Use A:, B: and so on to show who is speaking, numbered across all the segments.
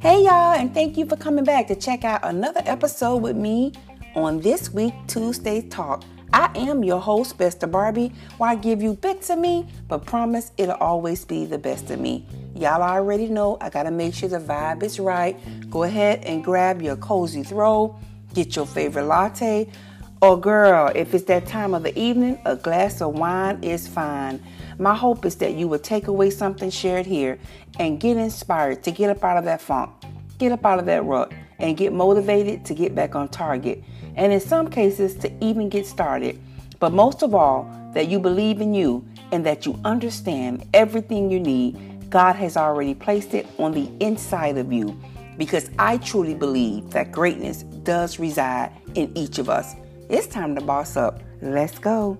A: Hey, y'all, and thank you for coming back to check out another episode with me on this week Tuesday Talk. I am your host, Best of Barbie, where I give you bits of me, but promise it'll always be the best of me. Y'all already know I gotta make sure the vibe is right. Go ahead and grab your cozy throw, get your favorite latte, or girl, if it's that time of the evening, a glass of wine is fine. My hope is that you will take away something shared here and get inspired to get up out of that funk, get up out of that rut, and get motivated to get back on target. And in some cases, to even get started. But most of all, that you believe in you and that you understand everything you need. God has already placed it on the inside of you because I truly believe that greatness does reside in each of us. It's time to boss up. Let's go.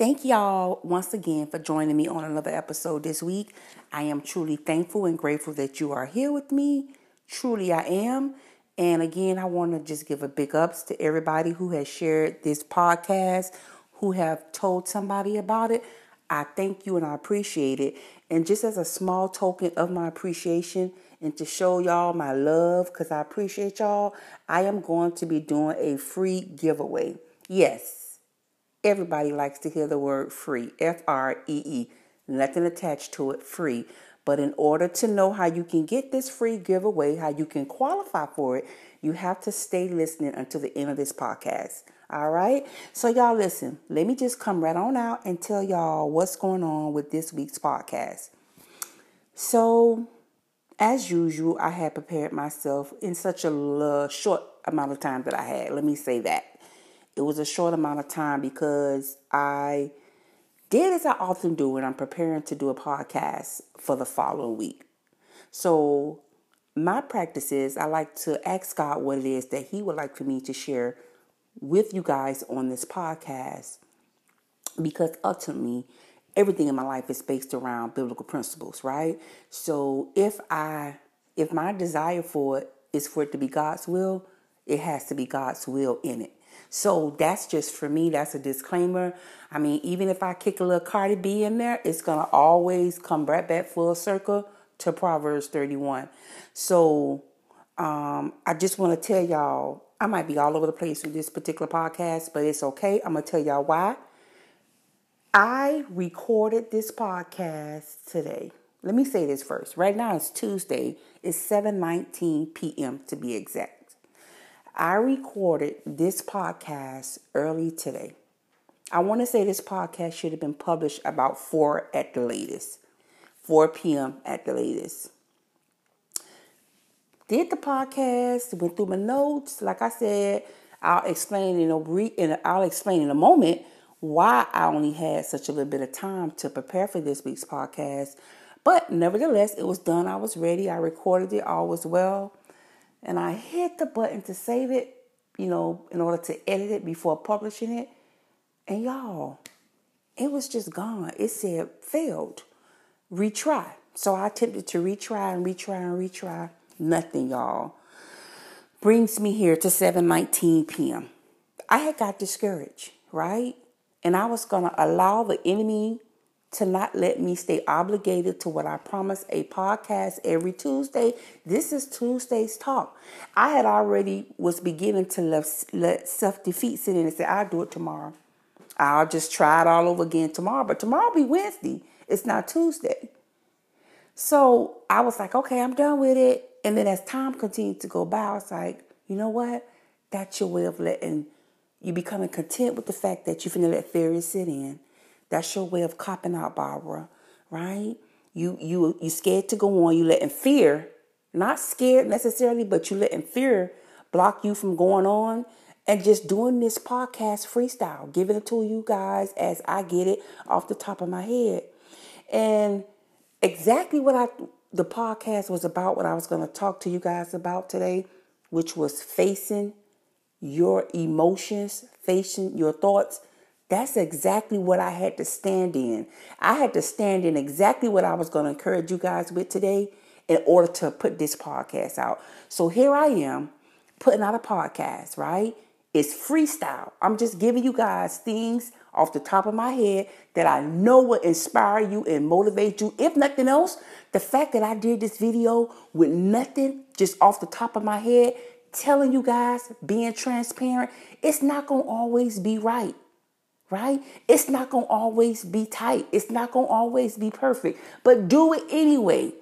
A: Thank y'all once again for joining me on another episode this week. I am truly thankful and grateful that you are here with me. Truly, I am. And again, I want to just give a big ups to everybody who has shared this podcast, who have told somebody about it. I thank you and I appreciate it. And just as a small token of my appreciation and to show y'all my love, because I appreciate y'all, I am going to be doing a free giveaway. Yes, Everybody likes to hear the word free, F R E E, nothing attached to it, free. But in order to know how you can get this free giveaway, how you can qualify for it, you have to stay listening until the end of this podcast. All right? So, y'all, listen, let me just come right on out and tell y'all what's going on with this week's podcast. So, as usual, I had prepared myself in such a short amount of time that I had. Let me say that. It was a short amount of time because I did as I often do when I'm preparing to do a podcast for the following week. So, my practice is I like to ask God what it is that He would like for me to share with you guys on this podcast because ultimately everything in my life is based around biblical principles, right? So if I if my desire for it is for it to be God's will, it has to be God's will in it. So that's just for me, that's a disclaimer. I mean, even if I kick a little Cardi B in there, it's going to always come right back full circle to Proverbs 31. So um, I just want to tell y'all, I might be all over the place with this particular podcast, but it's okay. I'm going to tell y'all why. I recorded this podcast today. Let me say this first. Right now it's Tuesday. It's 7:19 p.m. to be exact. I recorded this podcast early today. I want to say this podcast should have been published about 4 at the latest. 4 p.m. at the latest. Did the podcast, went through my notes. Like I said, I'll explain in a in a, I'll explain in a moment why I only had such a little bit of time to prepare for this week's podcast. But nevertheless, it was done. I was ready. I recorded it. All was well and I hit the button to save it, you know, in order to edit it before publishing it. And y'all, it was just gone. It said failed. Retry. So I attempted to retry and retry and retry. Nothing, y'all. Brings me here to 7:19 p.m. I had got discouraged, right? And I was gonna allow the enemy to not let me stay obligated to what I promised a podcast every Tuesday. This is Tuesday's talk. I had already was beginning to let, let self defeat sit in and say, I'll do it tomorrow. I'll just try it all over again tomorrow. But tomorrow be Wednesday. It's not Tuesday. So I was like, okay, I'm done with it. And then as time continued to go by, I was like, you know what? That's your way of letting you becoming content with the fact that you're finna let fear sit in that's your way of copping out, Barbara, right? You you you scared to go on. You letting fear, not scared necessarily, but you letting fear block you from going on and just doing this podcast freestyle, giving it to you guys as I get it off the top of my head. And exactly what I the podcast was about, what I was going to talk to you guys about today, which was facing your emotions, facing your thoughts, that's exactly what I had to stand in. I had to stand in exactly what I was going to encourage you guys with today in order to put this podcast out. So here I am putting out a podcast, right? It's freestyle. I'm just giving you guys things off the top of my head that I know will inspire you and motivate you. If nothing else, the fact that I did this video with nothing just off the top of my head, telling you guys, being transparent, it's not going to always be right. Right? It's not going to always be tight. It's not going to always be perfect, but do it anyway.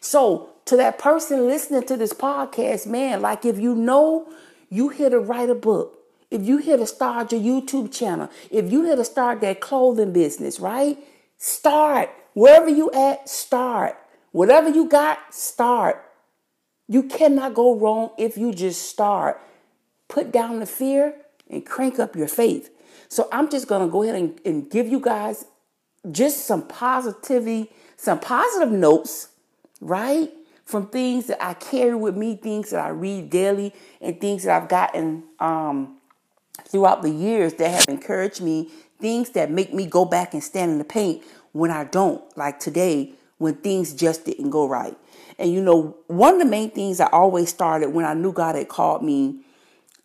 A: So, to that person listening to this podcast, man, like if you know you here to write a book, if you here to start your YouTube channel, if you here to start that clothing business, right? Start. Wherever you at, start. Whatever you got, start. You cannot go wrong if you just start. Put down the fear and crank up your faith. So I'm just going to go ahead and, and give you guys just some positivity, some positive notes, right? From things that I carry with me, things that I read daily, and things that I've gotten um, throughout the years that have encouraged me, things that make me go back and stand in the paint when I don't, like today when things just didn't go right. And you know, one of the main things I always started when I knew God had called me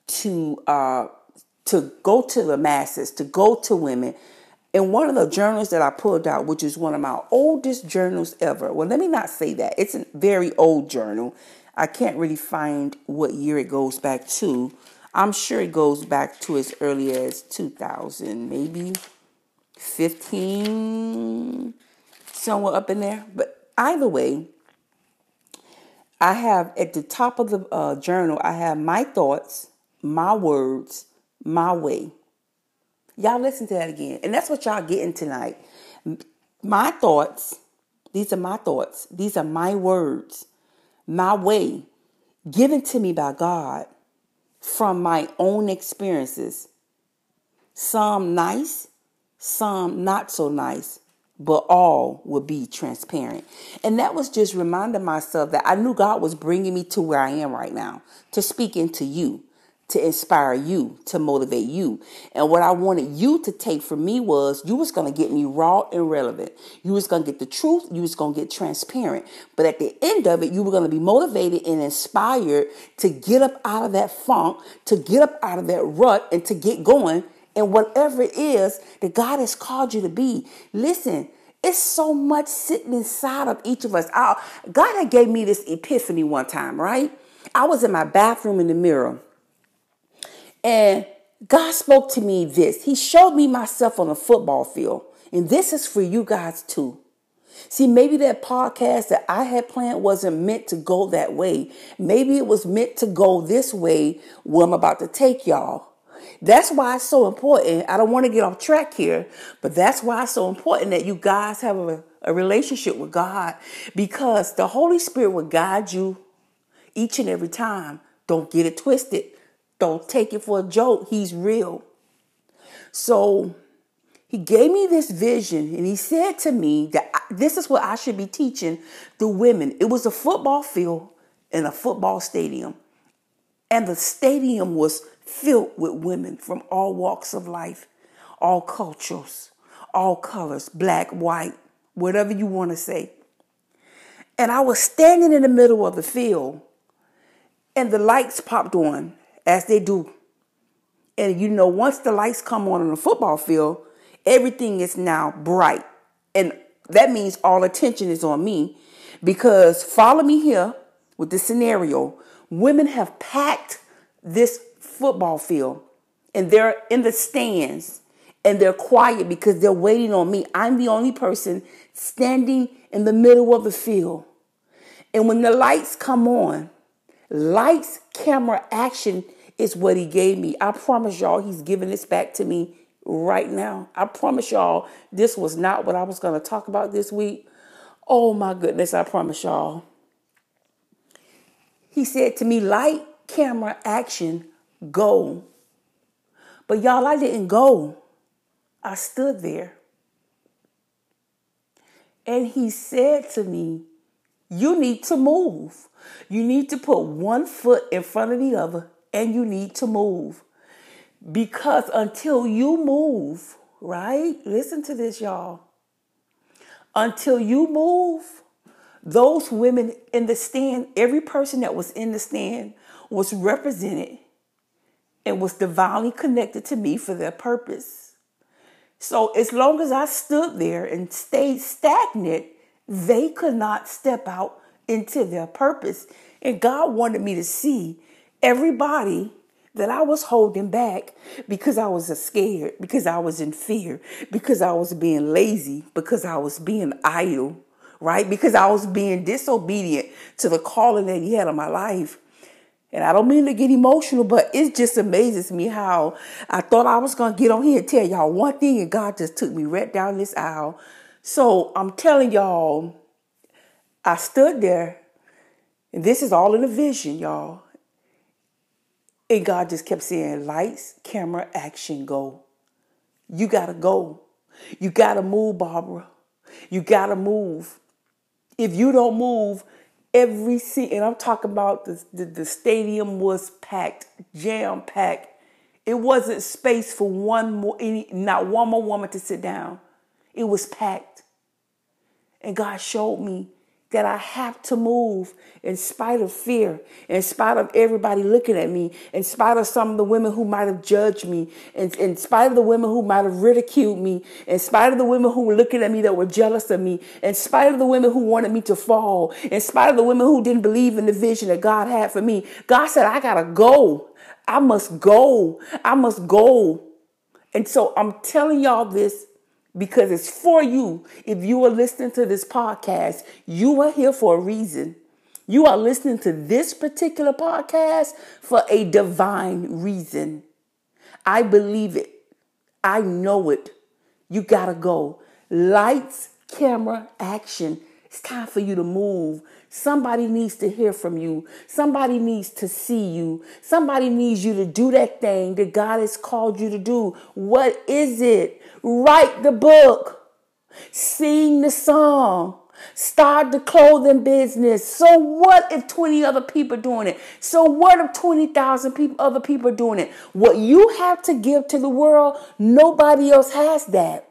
A: to uh, to go to the masses, to go to women. And one of the journals that I pulled out, which is one of my oldest journals ever. Well, let me not say that. It's a very old journal. I can't really find what year it goes back to. I'm sure it goes back to as early as 2000, maybe 15, somewhere up in there. But either way, I have at the top of the uh, journal, I have my thoughts, my words, my way. Y'all listen to that again. And that's what y'all getting tonight. My thoughts, these are my thoughts, these are my words, my way, given to me by God from my own experiences. Some nice, some not so nice, but all will be transparent. And that was just reminding myself that I knew God was bringing me to where I am right now to speak into you to inspire you, to motivate you. And what I wanted you to take from me was you was going to get me raw and relevant. You was going to get the truth. You was going to get transparent. But at the end of it, you were going to be motivated and inspired to get up out of that funk, to get up out of that rut and to get going and whatever it is that God has called you to be. Listen, it's so much sitting inside of each of us. I, God had gave me this epiphany one time, right? I was in my bathroom in the mirror and God spoke to me this. He showed me myself on a football field. And this is for you guys too. See, maybe that podcast that I had planned wasn't meant to go that way. Maybe it was meant to go this way where I'm about to take y'all. That's why it's so important. I don't want to get off track here, but that's why it's so important that you guys have a, a relationship with God because the Holy Spirit will guide you each and every time. Don't get it twisted. Don't take it for a joke. He's real. So he gave me this vision and he said to me that I, this is what I should be teaching the women. It was a football field in a football stadium. And the stadium was filled with women from all walks of life, all cultures, all colors, black, white, whatever you want to say. And I was standing in the middle of the field and the lights popped on as they do. And you know, once the lights come on in the football field, everything is now bright. And that means all attention is on me because follow me here with this scenario. Women have packed this football field and they're in the stands and they're quiet because they're waiting on me. I'm the only person standing in the middle of the field. And when the lights come on, Lights, camera, action is what he gave me. I promise y'all, he's giving this back to me right now. I promise y'all, this was not what I was going to talk about this week. Oh my goodness, I promise y'all. He said to me, light, camera, action, go. But y'all, I didn't go. I stood there. And he said to me, You need to move. You need to put one foot in front of the other and you need to move. Because until you move, right? Listen to this, y'all. Until you move, those women in the stand, every person that was in the stand was represented and was divinely connected to me for their purpose. So as long as I stood there and stayed stagnant, they could not step out into their purpose. And God wanted me to see everybody that I was holding back because I was scared, because I was in fear, because I was being lazy, because I was being idle, right? Because I was being disobedient to the calling that He had on my life. And I don't mean to get emotional, but it just amazes me how I thought I was going to get on here and tell y'all one thing, and God just took me right down this aisle. So I'm telling y'all, I stood there, and this is all in a vision, y'all. And God just kept saying, lights, camera, action, go. You got to go. You got to move, Barbara. You got to move. If you don't move, every seat, and I'm talking about the, the, the stadium was packed, jam packed. It wasn't space for one more, any, not one more woman to sit down. It was packed. And God showed me that I have to move in spite of fear, in spite of everybody looking at me, in spite of some of the women who might have judged me, in, in spite of the women who might have ridiculed me, in spite of the women who were looking at me that were jealous of me, in spite of the women who wanted me to fall, in spite of the women who didn't believe in the vision that God had for me. God said, I gotta go. I must go. I must go. And so I'm telling y'all this because it's for you. If you are listening to this podcast, you are here for a reason. You are listening to this particular podcast for a divine reason. I believe it. I know it. You got to go. Lights, camera, action. It's time for you to move. Somebody needs to hear from you. Somebody needs to see you. Somebody needs you to do that thing that God has called you to do. What is it? Write the book. Sing the song. Start the clothing business. So what if 20 other people doing it? So what if 20,000 people other people doing it? What you have to give to the world, nobody else has that.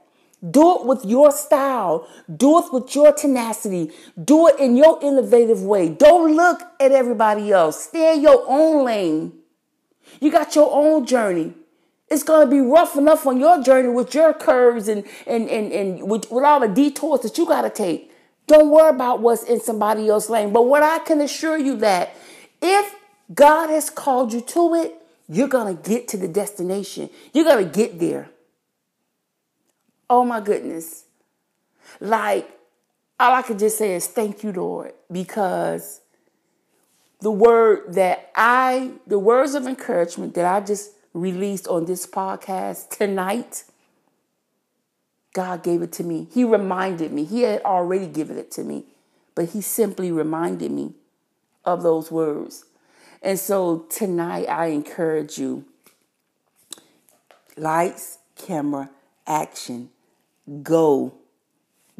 A: Do it with your style. Do it with your tenacity. Do it in your innovative way. Don't look at everybody else. Stay in your own lane. You got your own journey. It's going to be rough enough on your journey with your curves and, and, and, and with, with all the detours that you got to take. Don't worry about what's in somebody else's lane. But what I can assure you that if God has called you to it, you're going to get to the destination. You're going to get there. Oh my goodness. Like, all I could just say is thank you, Lord, because the word that I, the words of encouragement that I just released on this podcast tonight, God gave it to me. He reminded me. He had already given it to me, but He simply reminded me of those words. And so tonight, I encourage you lights, camera, action go.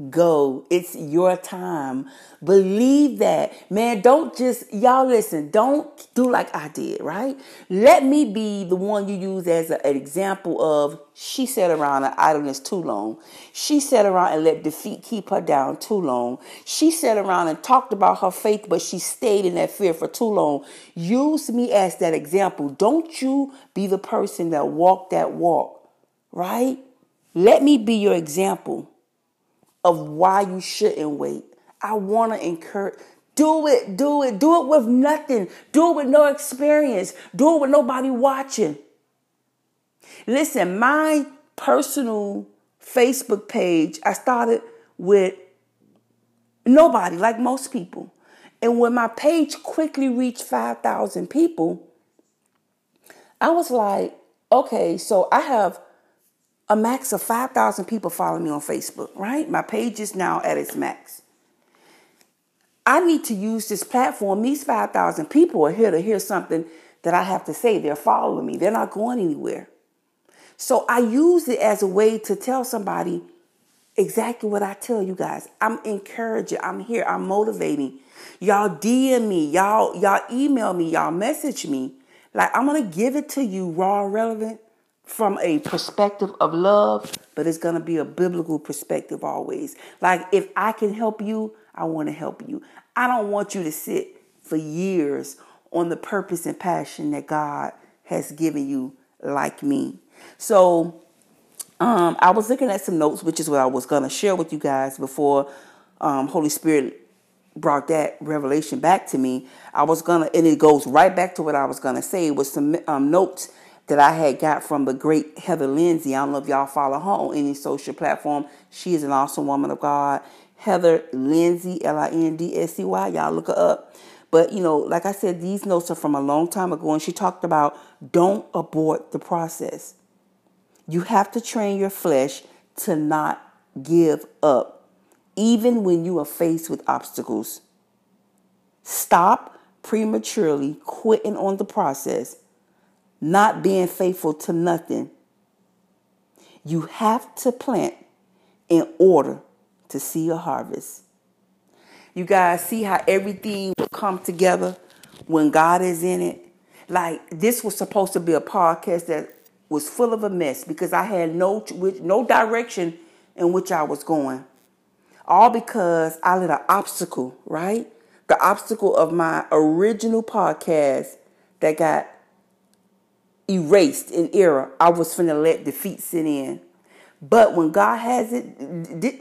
A: Go. It's your time. Believe that. Man, don't just, y'all listen, don't do like I did, right? Let me be the one you use as a, an example of she sat around in idleness too long. She sat around and let defeat keep her down too long. She sat around and talked about her faith, but she stayed in that fear for too long. Use me as that example. Don't you be the person that walked that walk, right? Let me be your example of why you shouldn't wait. I want to encourage. Do it, do it, do it with nothing. Do it with no experience. Do it with nobody watching. Listen, my personal Facebook page, I started with nobody, like most people. And when my page quickly reached 5,000 people, I was like, okay, so I have a max of 5,000 people follow me on Facebook, right? My page is now at its max. I need to use this platform. These 5,000 people are here to hear something that I have to say. They're following me, they're not going anywhere. So I use it as a way to tell somebody exactly what I tell you guys. I'm encouraging, I'm here, I'm motivating. Y'all DM me, y'all, y'all email me, y'all message me. Like I'm gonna give it to you raw relevant from a perspective of love, but it's going to be a biblical perspective always. Like, if I can help you, I want to help you. I don't want you to sit for years on the purpose and passion that God has given you like me. So um, I was looking at some notes, which is what I was going to share with you guys before um, Holy Spirit brought that revelation back to me. I was going to, and it goes right back to what I was going to say, was some um, notes that I had got from the great Heather Lindsey. I don't know if y'all follow her on any social platform. She is an awesome woman of God. Heather Lindsey, L I N D S C Y. Y'all look her up. But, you know, like I said, these notes are from a long time ago, and she talked about don't abort the process. You have to train your flesh to not give up, even when you are faced with obstacles. Stop prematurely quitting on the process, not being faithful to nothing. You have to plant in order to see a harvest. You guys see how everything will come together when God is in it? Like this was supposed to be a podcast that was full of a mess because I had no no direction in which I was going. All because I let an obstacle, right? The obstacle of my original podcast that got erased in era I was finna let defeat sit in. But when God has it,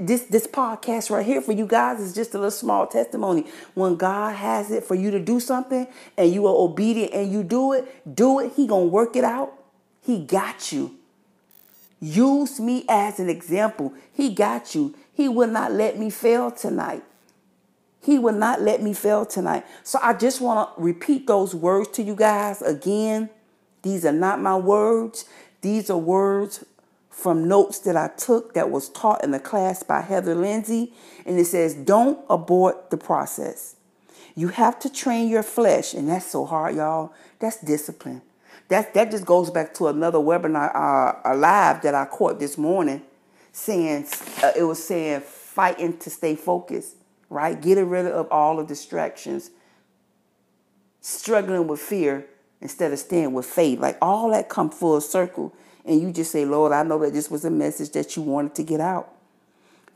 A: this this podcast right here for you guys is just a little small testimony. When God has it for you to do something and you are obedient and you do it, do it. He gonna work it out. He got you. Use me as an example. He got you. He will not let me fail tonight. He will not let me fail tonight. So I just want to repeat those words to you guys again. These are not my words. These are words from notes that I took that was taught in the class by Heather Lindsey. And it says, Don't abort the process. You have to train your flesh, and that's so hard, y'all. That's discipline. That, that just goes back to another webinar uh, live that I caught this morning saying, uh, it was saying fighting to stay focused, right? Getting rid of all the distractions, struggling with fear instead of staying with faith. Like all that come full circle and you just say, Lord, I know that this was a message that you wanted to get out.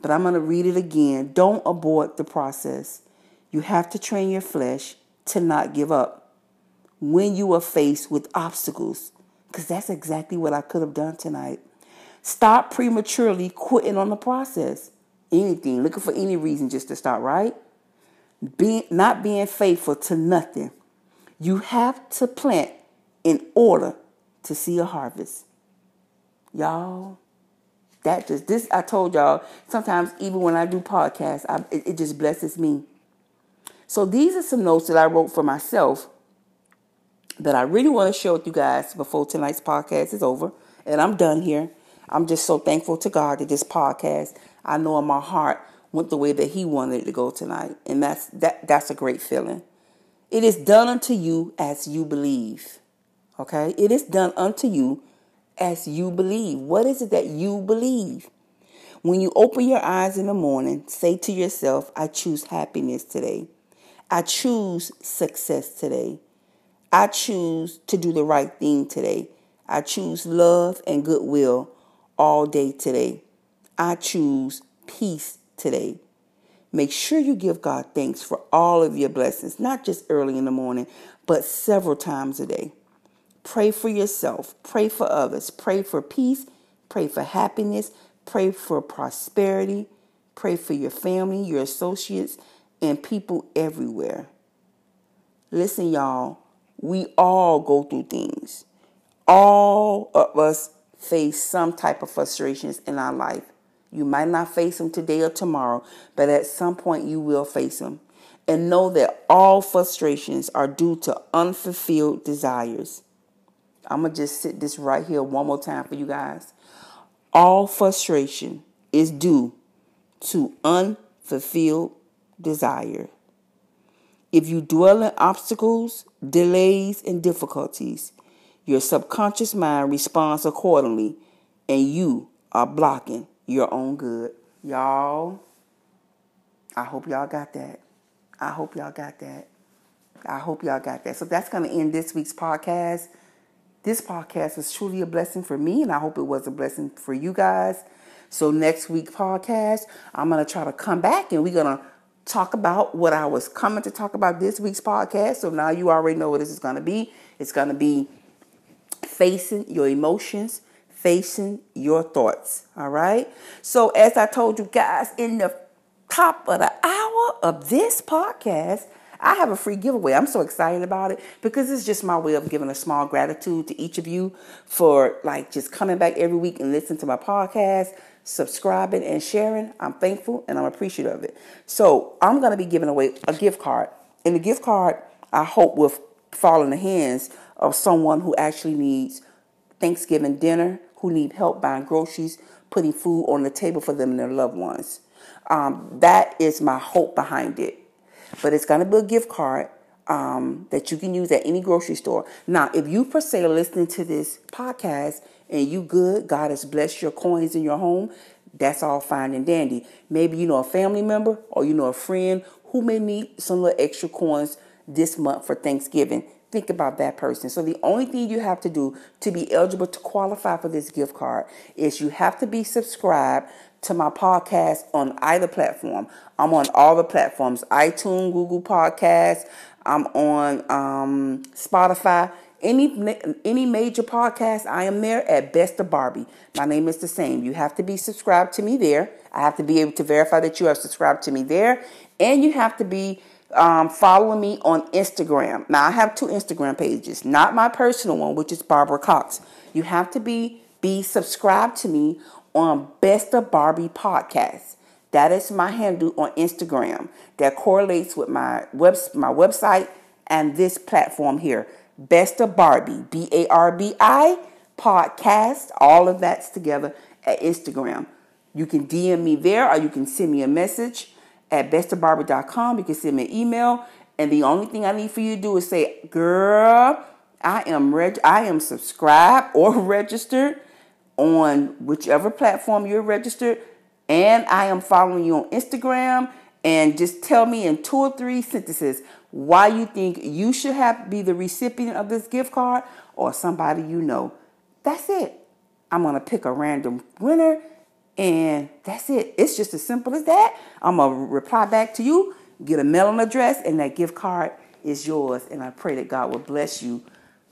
A: But I'm going to read it again. Don't abort the process. You have to train your flesh to not give up when you are faced with obstacles, because that's exactly what I could have done tonight. Stop prematurely quitting on the process. Anything, looking for any reason just to start, right? Being not being faithful to nothing. You have to plant in order to see a harvest. Y'all, that just this I told y'all. Sometimes even when I do podcasts, I, it, it just blesses me. So these are some notes that I wrote for myself that I really want to share with you guys before tonight's podcast is over, and I'm done here. I'm just so thankful to God that this podcast, I know in my heart, went the way that He wanted it to go tonight, and that's that. That's a great feeling. It is done unto you as you believe. Okay, it is done unto you as you believe. What is it that you believe? When you open your eyes in the morning, say to yourself, I choose happiness today. I choose success today. I choose to do the right thing today. I choose love and goodwill all day today. I choose peace today. Make sure you give God thanks for all of your blessings, not just early in the morning, but several times a day. Pray for yourself, pray for others, pray for peace, pray for happiness, pray for prosperity, pray for your family, your associates, and people everywhere. Listen, y'all, we all go through things. All of us face some type of frustrations in our life. You might not face them today or tomorrow, but at some point you will face them. And know that all frustrations are due to unfulfilled desires. I'm going to just sit this right here one more time for you guys. All frustration is due to unfulfilled desire. If you dwell in obstacles, delays, and difficulties, your subconscious mind responds accordingly, and you are blocking your own good. Y'all, I hope y'all got that. I hope y'all got that. I hope y'all got that. So that's going to end this week's podcast. This podcast was truly a blessing for me, and I hope it was a blessing for you guys. So next week podcast, I'm gonna try to come back and we're gonna talk about what I was coming to talk about this week's podcast. So now you already know what this is gonna be. It's gonna be facing your emotions, facing your thoughts. All right. So, as I told you guys in the top of the hour of this podcast, I have a free giveaway. I'm so excited about it because it's just my way of giving a small gratitude to each of you for like just coming back every week and listening to my podcast, subscribing and sharing. I'm thankful and I'm appreciative of it. So I'm going to be giving away a gift card. And the gift card, I hope, will fall in the hands of someone who actually needs Thanksgiving dinner, who need help buying groceries, putting food on the table for them and their loved ones. Um, that is my hope behind it. But it's going to be a gift card um, that you can use at any grocery store. Now, if you per se are listening to this podcast and you good, God has blessed your coins in your home, that's all fine and dandy. Maybe you know a family member or you know a friend who may need some little extra coins this month for Thanksgiving. Think about that person. So the only thing you have to do to be eligible to qualify for this gift card is you have to be subscribed to my podcast on either platform. I'm on all the platforms iTunes, Google Podcasts, I'm on um, Spotify. Any any major podcast, I am there at Best of Barbie. My name is the same. You have to be subscribed to me there. I have to be able to verify that you are subscribed to me there, and you have to be um, following me on Instagram. Now I have two Instagram pages, not my personal one, which is Barbara Cox. You have to be be subscribed to me on Best of Barbie podcast. That is my handle on Instagram. That correlates with my web my website and this platform here. Best of Barbie, B A R B I podcast. All of that's together at Instagram. You can DM me there or you can send me a message at bestofbarbie.com. You can send me an email. And the only thing I need for you to do is say, girl, I am reg- I am subscribed or registered on whichever platform you're registered, and I am following you on Instagram. And just tell me in two or three sentences why you think you should have be the recipient of this gift card or somebody you know. That's it. I'm gonna pick a random winner, and that's it. It's just as simple as that. I'm gonna reply back to you, get a mailing address, and that gift card is yours. And I pray that God will bless you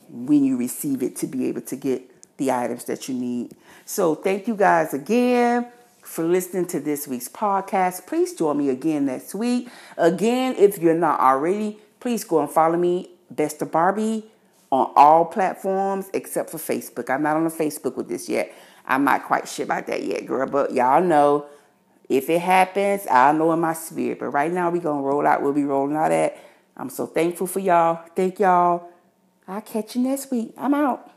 A: when you receive it to be able to get the items that you need. So thank you guys again for listening to this week's podcast. Please join me again next week. Again, if you're not already, please go and follow me, Best of Barbie, on all platforms except for Facebook. I'm not on Facebook with this yet. I'm not quite sure about that yet, girl. But y'all know if it happens, I'll know in my spirit. But right now, we're going to roll out. We'll be rolling out at. I'm so thankful for y'all. Thank y'all. I'll catch you next week. I'm out.